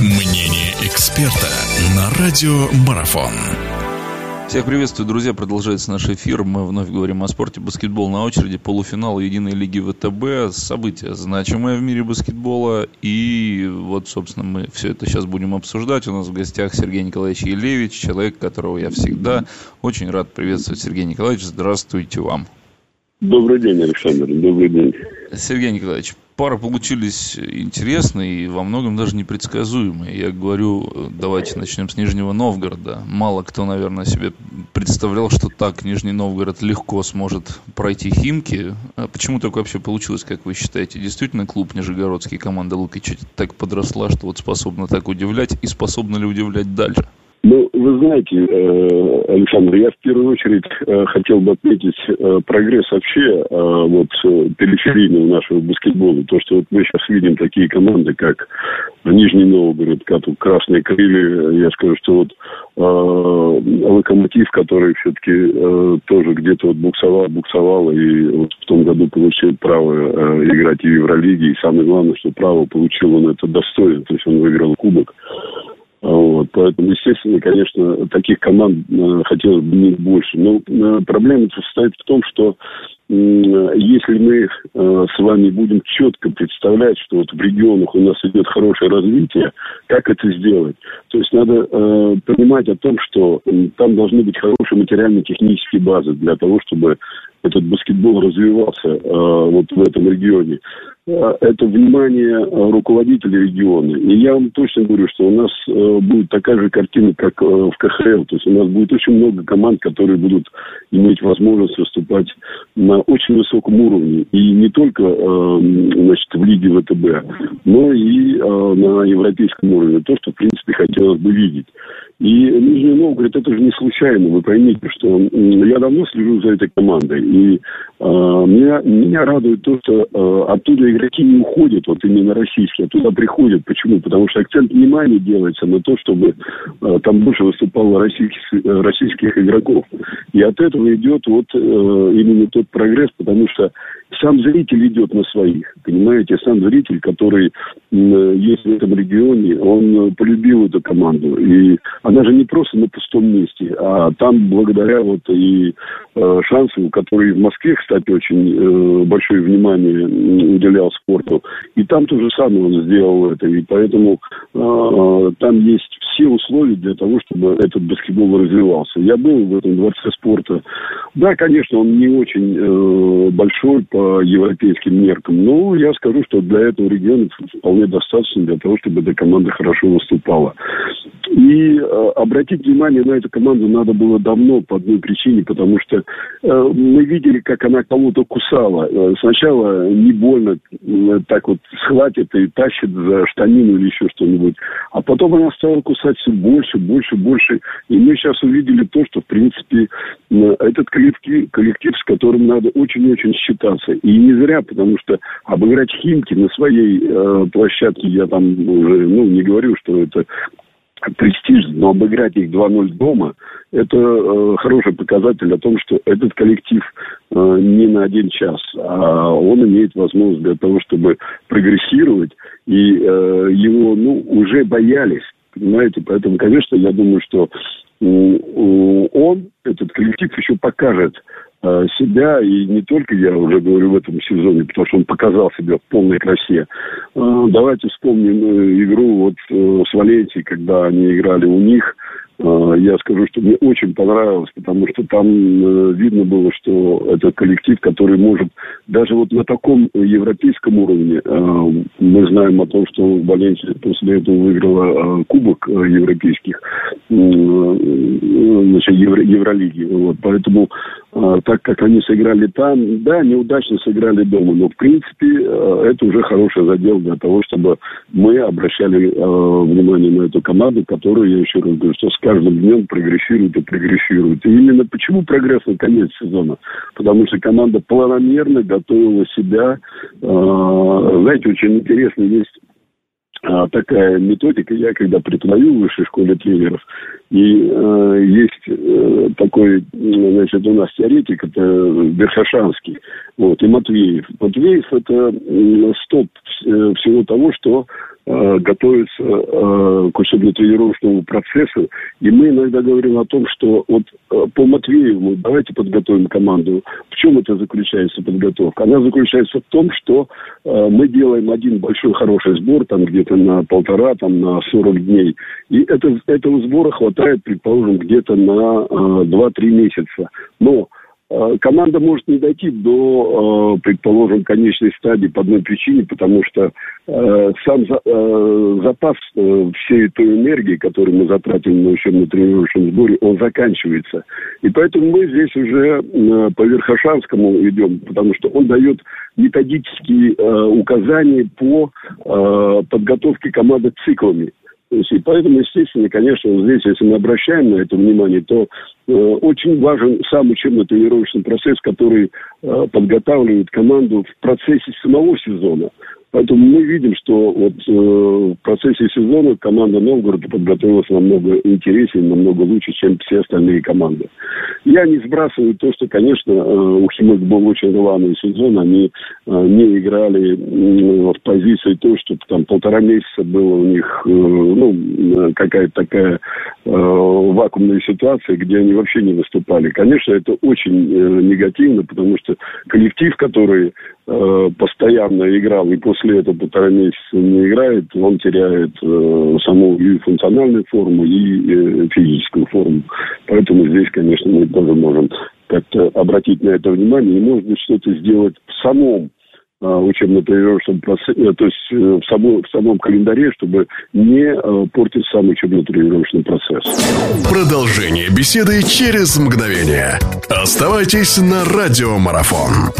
Мнение эксперта на радио Марафон. Всех приветствую, друзья. Продолжается наш эфир. Мы вновь говорим о спорте. Баскетбол на очереди. Полуфинал Единой лиги ВТБ. События значимое в мире баскетбола. И вот, собственно, мы все это сейчас будем обсуждать. У нас в гостях Сергей Николаевич Елевич, человек, которого я всегда очень рад приветствовать. Сергей Николаевич, здравствуйте вам. Добрый день, Александр. Добрый день. Сергей Николаевич, пары получились интересные и во многом даже непредсказуемые. Я говорю, давайте начнем с Нижнего Новгорода. Мало кто, наверное, себе представлял, что так Нижний Новгород легко сможет пройти Химки. А почему так вообще получилось, как вы считаете? Действительно, клуб Нижегородский, команда Лукича так подросла, что вот способна так удивлять и способна ли удивлять дальше? Ну, вы знаете, э, Александр, я в первую очередь э, хотел бы отметить э, прогресс вообще вот периферийного нашего баскетбола. То, что вот мы сейчас видим такие команды, как Нижний Новгород, как Красные Крылья. Я скажу, что вот Локомотив, который все-таки тоже где-то вот буксовал, буксовал, и вот в том году получил право играть и в Евролиге. И самое главное, что право получил он это достойно. То есть он выиграл кубок. Вот, поэтому, естественно, конечно, таких команд э, хотелось бы не больше. Но э, проблема состоит в том, что э, если мы э, с вами будем четко представлять, что вот в регионах у нас идет хорошее развитие, как это сделать? То есть надо э, понимать о том, что там должны быть хорошие материально-технические базы для того, чтобы этот баскетбол развивался э, вот в этом регионе. Э, это внимание руководителей региона. И я вам точно говорю, что у нас э, будет такая же картина, как э, в КХЛ. То есть у нас будет очень много команд, которые будут иметь возможность выступать на очень высоком уровне. И не только значит, в лиге ВТБ, но и на европейском уровне. То, что, в принципе, хотелось бы видеть. И Нижний Новгород это же не случайно. Вы поймите, что я давно слежу за этой командой. И э, меня, меня радует то, что э, оттуда игроки не уходят, вот именно российские, оттуда приходят. Почему? Потому что акцент внимания делается на то, чтобы э, там больше выступало российских, российских игроков. И от этого идет вот э, именно тот прогресс, потому что сам зритель идет на своих. Понимаете, сам зритель, который э, есть в этом регионе, он полюбил эту команду. И она же не просто на пустом месте, а там благодаря вот и э, шансу, который в Москве, кстати, очень э, большое внимание уделял спорту, и там то же самое он сделал это, и поэтому э, там есть все условия для того, чтобы этот баскетбол развивался. Я был в этом дворце спорта. Да, конечно, он не очень э, большой по европейским меркам, но я скажу, что для этого региона вполне достаточно для того, чтобы эта команда хорошо выступала. И э, обратить внимание на эту команду надо было давно по одной причине, потому что э, мы видели, как она кого-то кусала. Э, сначала не больно, э, так вот схватит и тащит за штанину или еще что-нибудь. А потом она стала кусать все больше, больше, больше. И мы сейчас увидели то, что, в принципе, этот коллектив, коллектив, с которым надо очень-очень считаться. И не зря, потому что обыграть Химки на своей э, площадке, я там уже, ну, не говорю, что это престиж, но обыграть их 2-0 дома, это э, хороший показатель о том, что этот коллектив э, не на один час, а он имеет возможность для того, чтобы прогрессировать, и э, его, ну, уже боялись, понимаете, поэтому, конечно, я думаю, что он, этот коллектив еще покажет Э, себя, и не только я уже говорю в этом сезоне, потому что он показал себя в полной красе. Э, давайте вспомним э, игру вот с Валенсией, когда они играли у них – я скажу, что мне очень понравилось, потому что там э, видно было, что это коллектив, который может даже вот на таком европейском уровне, э, мы знаем о том, что Валенсия после этого выиграла Кубок европейских, значит, Евро, Евролиги. Вот. Поэтому так как они сыграли там, да, неудачно сыграли дома, но в принципе это уже хороший задел для того, чтобы мы обращали внимание на эту команду, которую, я еще раз говорю, что с каждым днем прогрессирует и прогрессирует. И именно почему прогресс на конец сезона? Потому что команда планомерно готовила себя. А, знаете, очень интересно есть а, такая методика. Я когда преподаю в высшей школе тренеров, и э, есть э, такой, значит, у нас теоретик, это Верхошанский, вот, и Матвеев. Матвеев – это стоп всего того, что э, готовятся э, к учебно-тренировочному процессу. И мы иногда говорим о том, что вот э, по Матвееву давайте подготовим команду. В чем это заключается подготовка? Она заключается в том, что мы делаем один большой хороший сбор, там где-то на полтора, там на 40 дней. И это, этого сбора хватает, предположим, где-то на э, 2-3 месяца. Но команда может не дойти до, э, предположим, конечной стадии по одной причине, потому что э, сам запас всей той энергии, которую мы затратим на учебно-тренировочном сборе, он заканчивается. И поэтому мы здесь уже по Верхошанскому идем, потому что он дает методические указания по подготовке команды циклами. И поэтому, естественно, конечно, здесь, если мы обращаем на это внимание, то э, очень важен сам учебно-тренировочный процесс, который э, подготавливает команду в процессе самого сезона. Поэтому мы видим, что вот э, в процессе сезона команда Новгорода подготовилась намного интереснее, намного лучше, чем все остальные команды. Я не сбрасываю то, что, конечно, э, у Химок был очень главный сезон, они э, не играли в позиции то, что там полтора месяца было у них, э, ну, какая-то такая вакуумная ситуация, где они вообще не выступали. Конечно, это очень негативно, потому что коллектив, который э, постоянно играл и после этого полтора месяца не играет, он теряет э, саму и функциональную форму, и э, физическую форму. Поэтому здесь, конечно, мы тоже можем как-то обратить на это внимание и, может быть, что-то сделать в самом э, учебно-тренировочном процессе, э, то есть в самом, в самом календаре, чтобы не портить сам учебно-тренировочный процесс. Продолжение беседы через мгновение. Оставайтесь на радиомарафон.